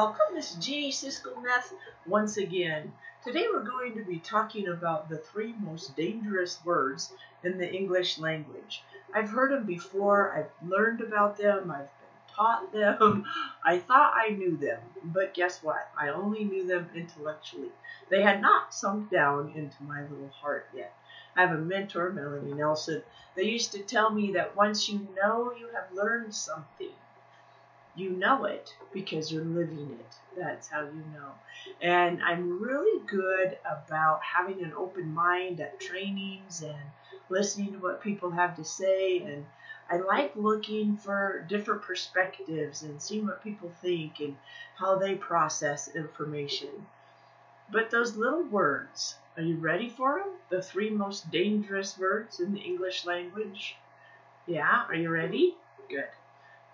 welcome. This is Jeannie Siskel Neth once again. Today we're going to be talking about the three most dangerous words in the English language. I've heard them before, I've learned about them, I've been taught them. I thought I knew them, but guess what? I only knew them intellectually. They had not sunk down into my little heart yet. I have a mentor, Melanie Nelson, They used to tell me that once you know you have learned something, you know it because you're living it. That's how you know. And I'm really good about having an open mind at trainings and listening to what people have to say. And I like looking for different perspectives and seeing what people think and how they process information. But those little words, are you ready for them? The three most dangerous words in the English language? Yeah, are you ready? Good.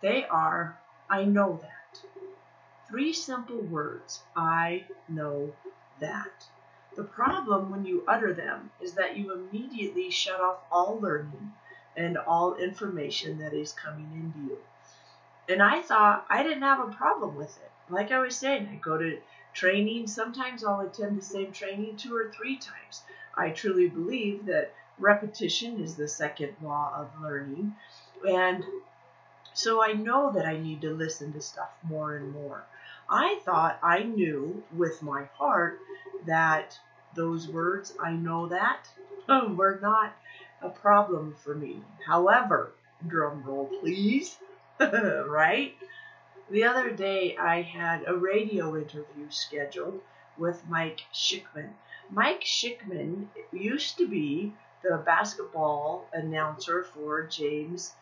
They are I know that. Three simple words. I know that. The problem when you utter them is that you immediately shut off all learning and all information that is coming into you. And I thought I didn't have a problem with it. Like I was saying, I go to training. Sometimes I'll attend the same training two or three times. I truly believe that repetition is the second law of learning. And so I know that I need to listen to stuff more and more. I thought I knew with my heart that those words, I know that, were not a problem for me. However, drum roll please, right? The other day I had a radio interview scheduled with Mike Schikman. Mike Schikman used to be the basketball announcer for James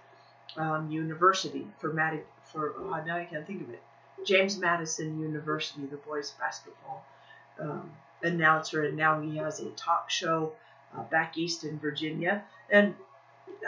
um, University for Mad- for oh, now I can't think of it. James Madison University, the boys basketball um, announcer, and now he has a talk show uh, back east in Virginia. And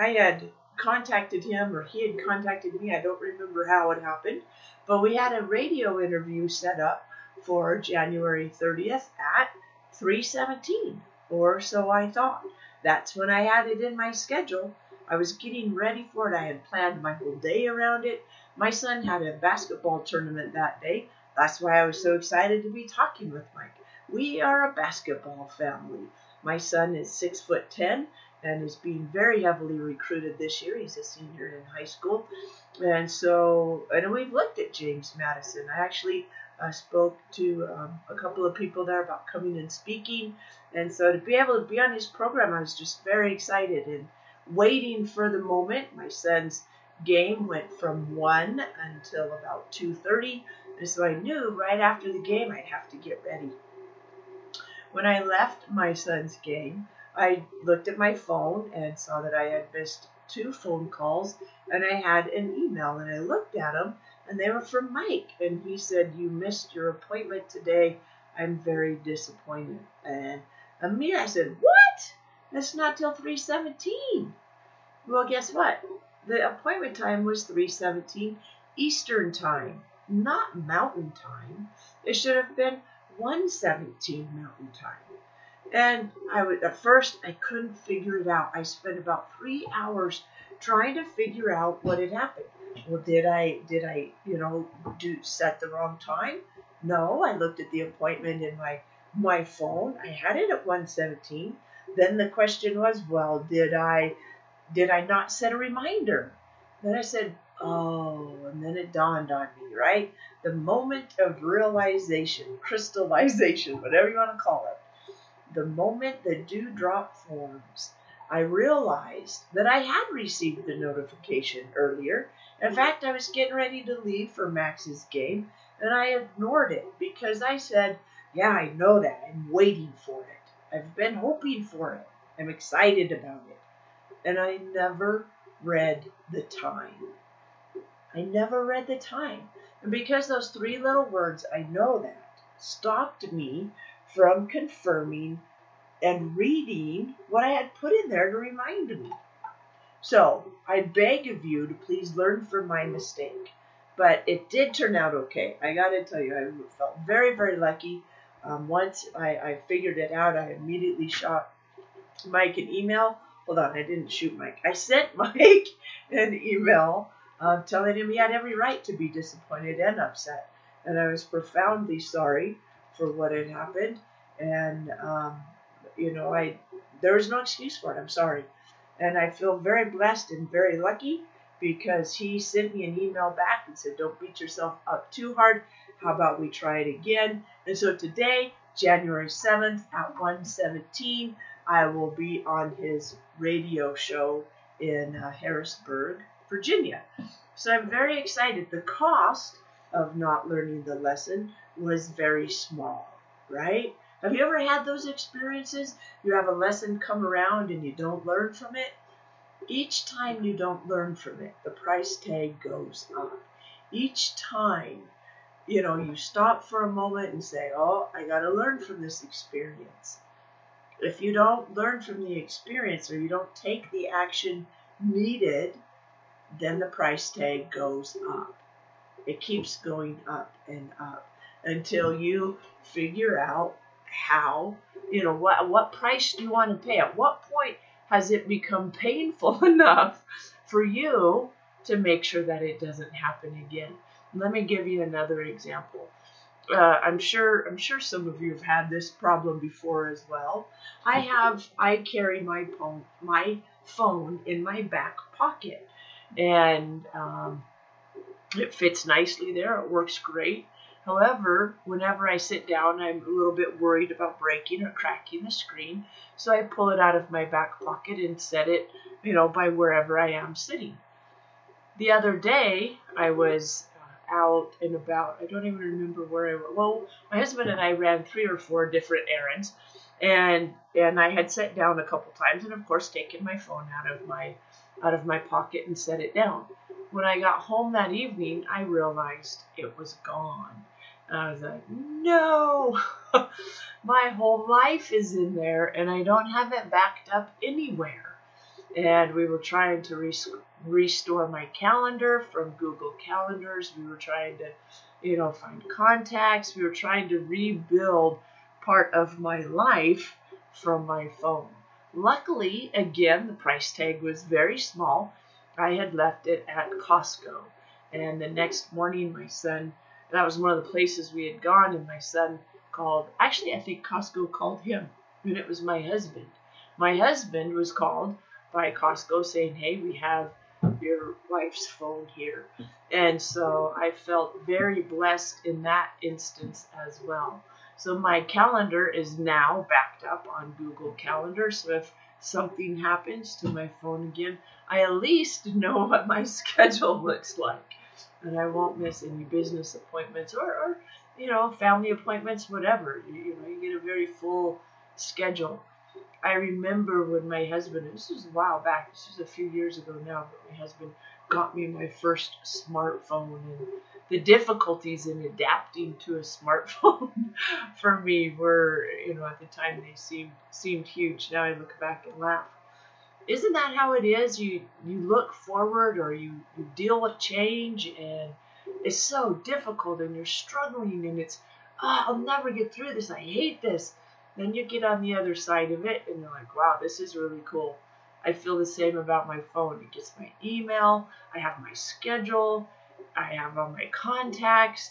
I had contacted him, or he had contacted me. I don't remember how it happened, but we had a radio interview set up for January 30th at 3:17, or so I thought. That's when I had it in my schedule I was getting ready for it. I had planned my whole day around it. My son had a basketball tournament that day. That's why I was so excited to be talking with Mike. We are a basketball family. My son is six foot ten and is being very heavily recruited this year. He's a senior in high school, and so and we've looked at James Madison. I actually uh, spoke to um, a couple of people there about coming and speaking, and so to be able to be on his program, I was just very excited and waiting for the moment. My son's game went from 1 until about 2.30, and so I knew right after the game I'd have to get ready. When I left my son's game, I looked at my phone and saw that I had missed two phone calls, and I had an email, and I looked at them, and they were from Mike, and he said, you missed your appointment today. I'm very disappointed. And um, immediately I said, what? It's not till 317. Well, guess what? The appointment time was 317 Eastern time, not Mountain time. It should have been 117 Mountain time. And I would at first I couldn't figure it out. I spent about three hours trying to figure out what had happened. Well, did I did I you know do set the wrong time? No, I looked at the appointment in my my phone. I had it at 117. Then the question was, well, did I did I not set a reminder? Then I said, oh, and then it dawned on me, right? The moment of realization, crystallization, whatever you want to call it. The moment the dewdrop forms, I realized that I had received the notification earlier. In fact, I was getting ready to leave for Max's game, and I ignored it because I said, yeah, I know that. I'm waiting for it. I've been hoping for it. I'm excited about it. And I never read the time. I never read the time. And because those three little words, I know that, stopped me from confirming and reading what I had put in there to remind me. So I beg of you to please learn from my mistake. But it did turn out okay. I got to tell you, I felt very, very lucky. Um, once I, I figured it out, I immediately shot Mike an email. Hold on, I didn't shoot Mike. I sent Mike an email uh, telling him he had every right to be disappointed and upset. and I was profoundly sorry for what had happened. And um, you know, I there was no excuse for it. I'm sorry, and I feel very blessed and very lucky because he sent me an email back and said, "Don't beat yourself up too hard. How about we try it again?" And so today, January 7th at 1:17, I will be on his radio show in uh, Harrisonburg, Virginia. So I'm very excited. The cost of not learning the lesson was very small, right? Have you ever had those experiences? You have a lesson come around and you don't learn from it? Each time you don't learn from it, the price tag goes up. Each time, you know, you stop for a moment and say, Oh, I got to learn from this experience. If you don't learn from the experience or you don't take the action needed, then the price tag goes up. It keeps going up and up until you figure out how, you know, what what price do you want to pay? At what point has it become painful enough for you to make sure that it doesn't happen again? Let me give you another example. Uh, I'm sure I'm sure some of you have had this problem before as well. I have I carry my phone my phone in my back pocket, and um, it fits nicely there. It works great. However, whenever I sit down, I'm a little bit worried about breaking or cracking the screen, so I pull it out of my back pocket and set it, you know, by wherever I am sitting. The other day, I was out and about. I don't even remember where I was. Well, my husband and I ran three or four different errands, and and I had sat down a couple times, and of course taken my phone out of my out of my pocket and set it down. When I got home that evening, I realized it was gone. And I was like, no, my whole life is in there and I don't have it backed up anywhere. And we were trying to res- restore my calendar from Google Calendars. We were trying to, you know, find contacts. We were trying to rebuild part of my life from my phone. Luckily, again, the price tag was very small. I had left it at Costco. And the next morning, my son that was one of the places we had gone, and my son called. Actually, I think Costco called him, and it was my husband. My husband was called by Costco saying, Hey, we have your wife's phone here. And so I felt very blessed in that instance as well. So my calendar is now backed up on Google Calendar. So if something happens to my phone again, I at least know what my schedule looks like and I won't miss any business appointments or, or you know, family appointments, whatever. You, you know, you get a very full schedule. I remember when my husband, this was a while back, this was a few years ago now, but my husband got me my first smartphone and the difficulties in adapting to a smartphone for me were, you know, at the time they seemed seemed huge. Now I look back and laugh isn't that how it is? You you look forward or you, you deal with change and it's so difficult and you're struggling and it's oh, I'll never get through this. I hate this. Then you get on the other side of it and you're like, wow, this is really cool. I feel the same about my phone. It gets my email, I have my schedule, I have all my contacts.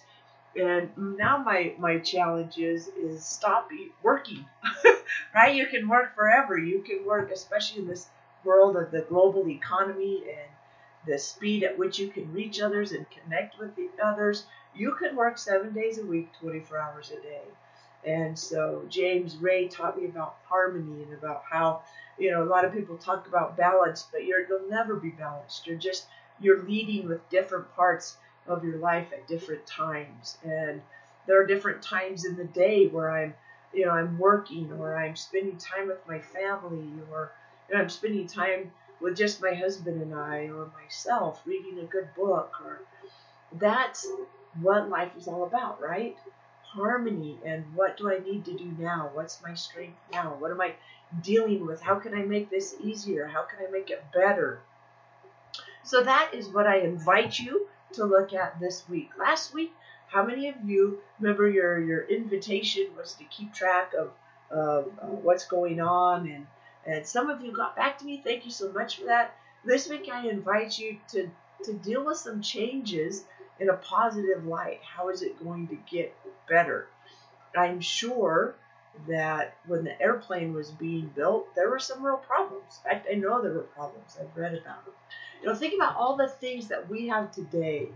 And now my, my challenge is is stop working. right? You can work forever. You can work, especially in this world of the global economy and the speed at which you can reach others and connect with the others, you can work seven days a week, 24 hours a day. And so James Ray taught me about harmony and about how, you know, a lot of people talk about balance, but you're, you'll never be balanced. You're just, you're leading with different parts of your life at different times. And there are different times in the day where I'm, you know, I'm working or I'm spending time with my family or and I'm spending time with just my husband and I or myself reading a good book or that's what life is all about, right? Harmony and what do I need to do now? What's my strength now? What am I dealing with? How can I make this easier? How can I make it better? So that is what I invite you to look at this week. Last week, how many of you remember your your invitation was to keep track of, of uh, what's going on and and some of you got back to me. Thank you so much for that. This week, I invite you to, to deal with some changes in a positive light. How is it going to get better? I'm sure that when the airplane was being built, there were some real problems. In fact, I know there were problems. I've read about them. You know, think about all the things that we have today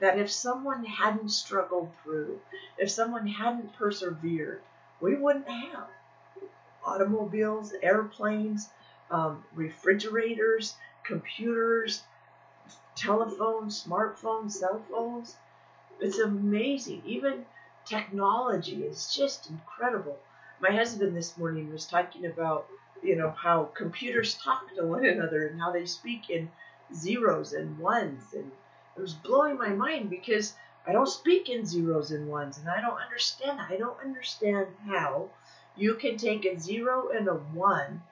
that if someone hadn't struggled through, if someone hadn't persevered, we wouldn't have automobiles, airplanes, um, refrigerators, computers, telephones, smartphones, cell phones. It's amazing. Even technology is just incredible. My husband this morning was talking about, you know, how computers talk to one another and how they speak in zeros and ones. And it was blowing my mind because I don't speak in zeros and ones and I don't understand I don't understand how you can take a zero and a one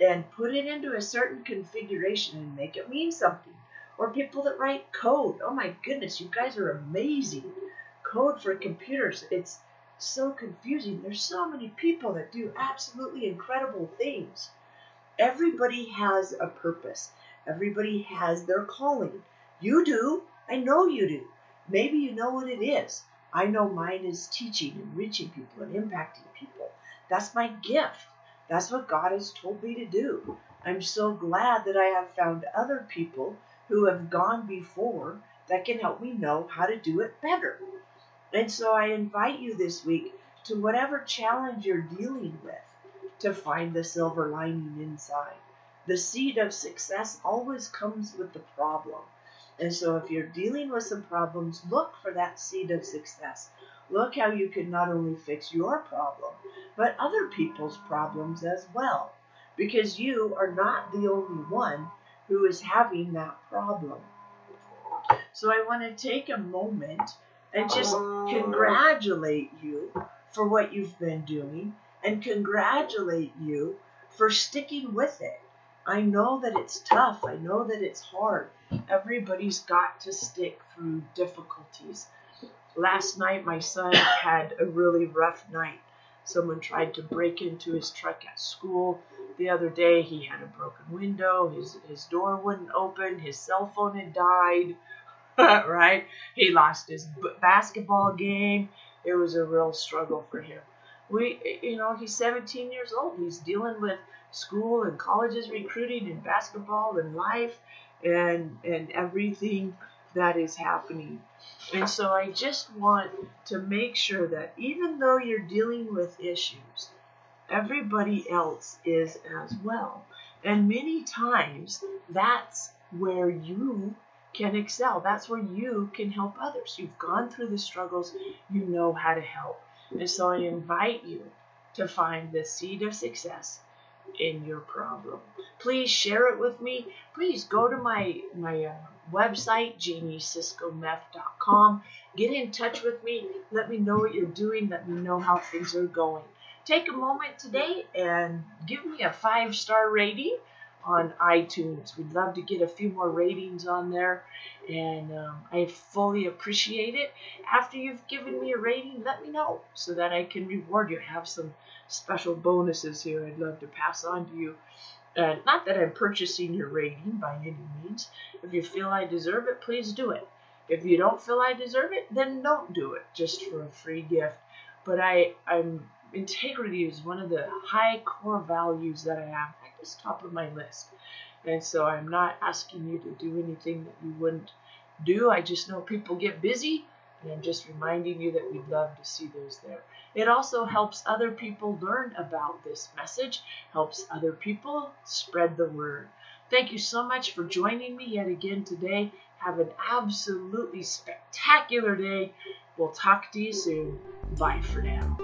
and put it into a certain configuration and make it mean something. Or people that write code. Oh my goodness, you guys are amazing. Code for computers. It's so confusing. There's so many people that do absolutely incredible things. Everybody has a purpose. Everybody has their calling. You do. I know you do. Maybe you know what it is. I know mine is teaching and reaching people and impacting people. That's my gift. That's what God has told me to do. I'm so glad that I have found other people who have gone before that can help me know how to do it better. And so I invite you this week to whatever challenge you're dealing with to find the silver lining inside. The seed of success always comes with the problem. And so if you're dealing with some problems, look for that seed of success. Look how you can not only fix your problem, but other people's problems as well. Because you are not the only one who is having that problem. So I want to take a moment and just oh. congratulate you for what you've been doing and congratulate you for sticking with it. I know that it's tough. I know that it's hard. Everybody's got to stick through difficulties. Last night, my son had a really rough night. Someone tried to break into his truck at school. The other day, he had a broken window. His, his door wouldn't open. His cell phone had died. right? He lost his basketball game. It was a real struggle for him. We, you know, he's 17 years old. He's dealing with school and colleges recruiting and basketball and life and and everything that is happening. And so I just want to make sure that even though you're dealing with issues, everybody else is as well. And many times that's where you can excel. That's where you can help others. You've gone through the struggles, you know how to help. And so I invite you to find the seed of success in your problem. Please share it with me. Please go to my my uh, website jamiesiscometh.com. Get in touch with me. Let me know what you're doing. Let me know how things are going. Take a moment today and give me a five star rating on iTunes. We'd love to get a few more ratings on there, and um, I fully appreciate it. After you've given me a rating, let me know so that I can reward you. I Have some special bonuses here I'd love to pass on to you. Uh, not that I'm purchasing your rating by any means. If you feel I deserve it, please do it. If you don't feel I deserve it, then don't do it just for a free gift. But I, I'm integrity is one of the high core values that I have. Top of my list. And so I'm not asking you to do anything that you wouldn't do. I just know people get busy, and I'm just reminding you that we'd love to see those there. It also helps other people learn about this message, helps other people spread the word. Thank you so much for joining me yet again today. Have an absolutely spectacular day. We'll talk to you soon. Bye for now.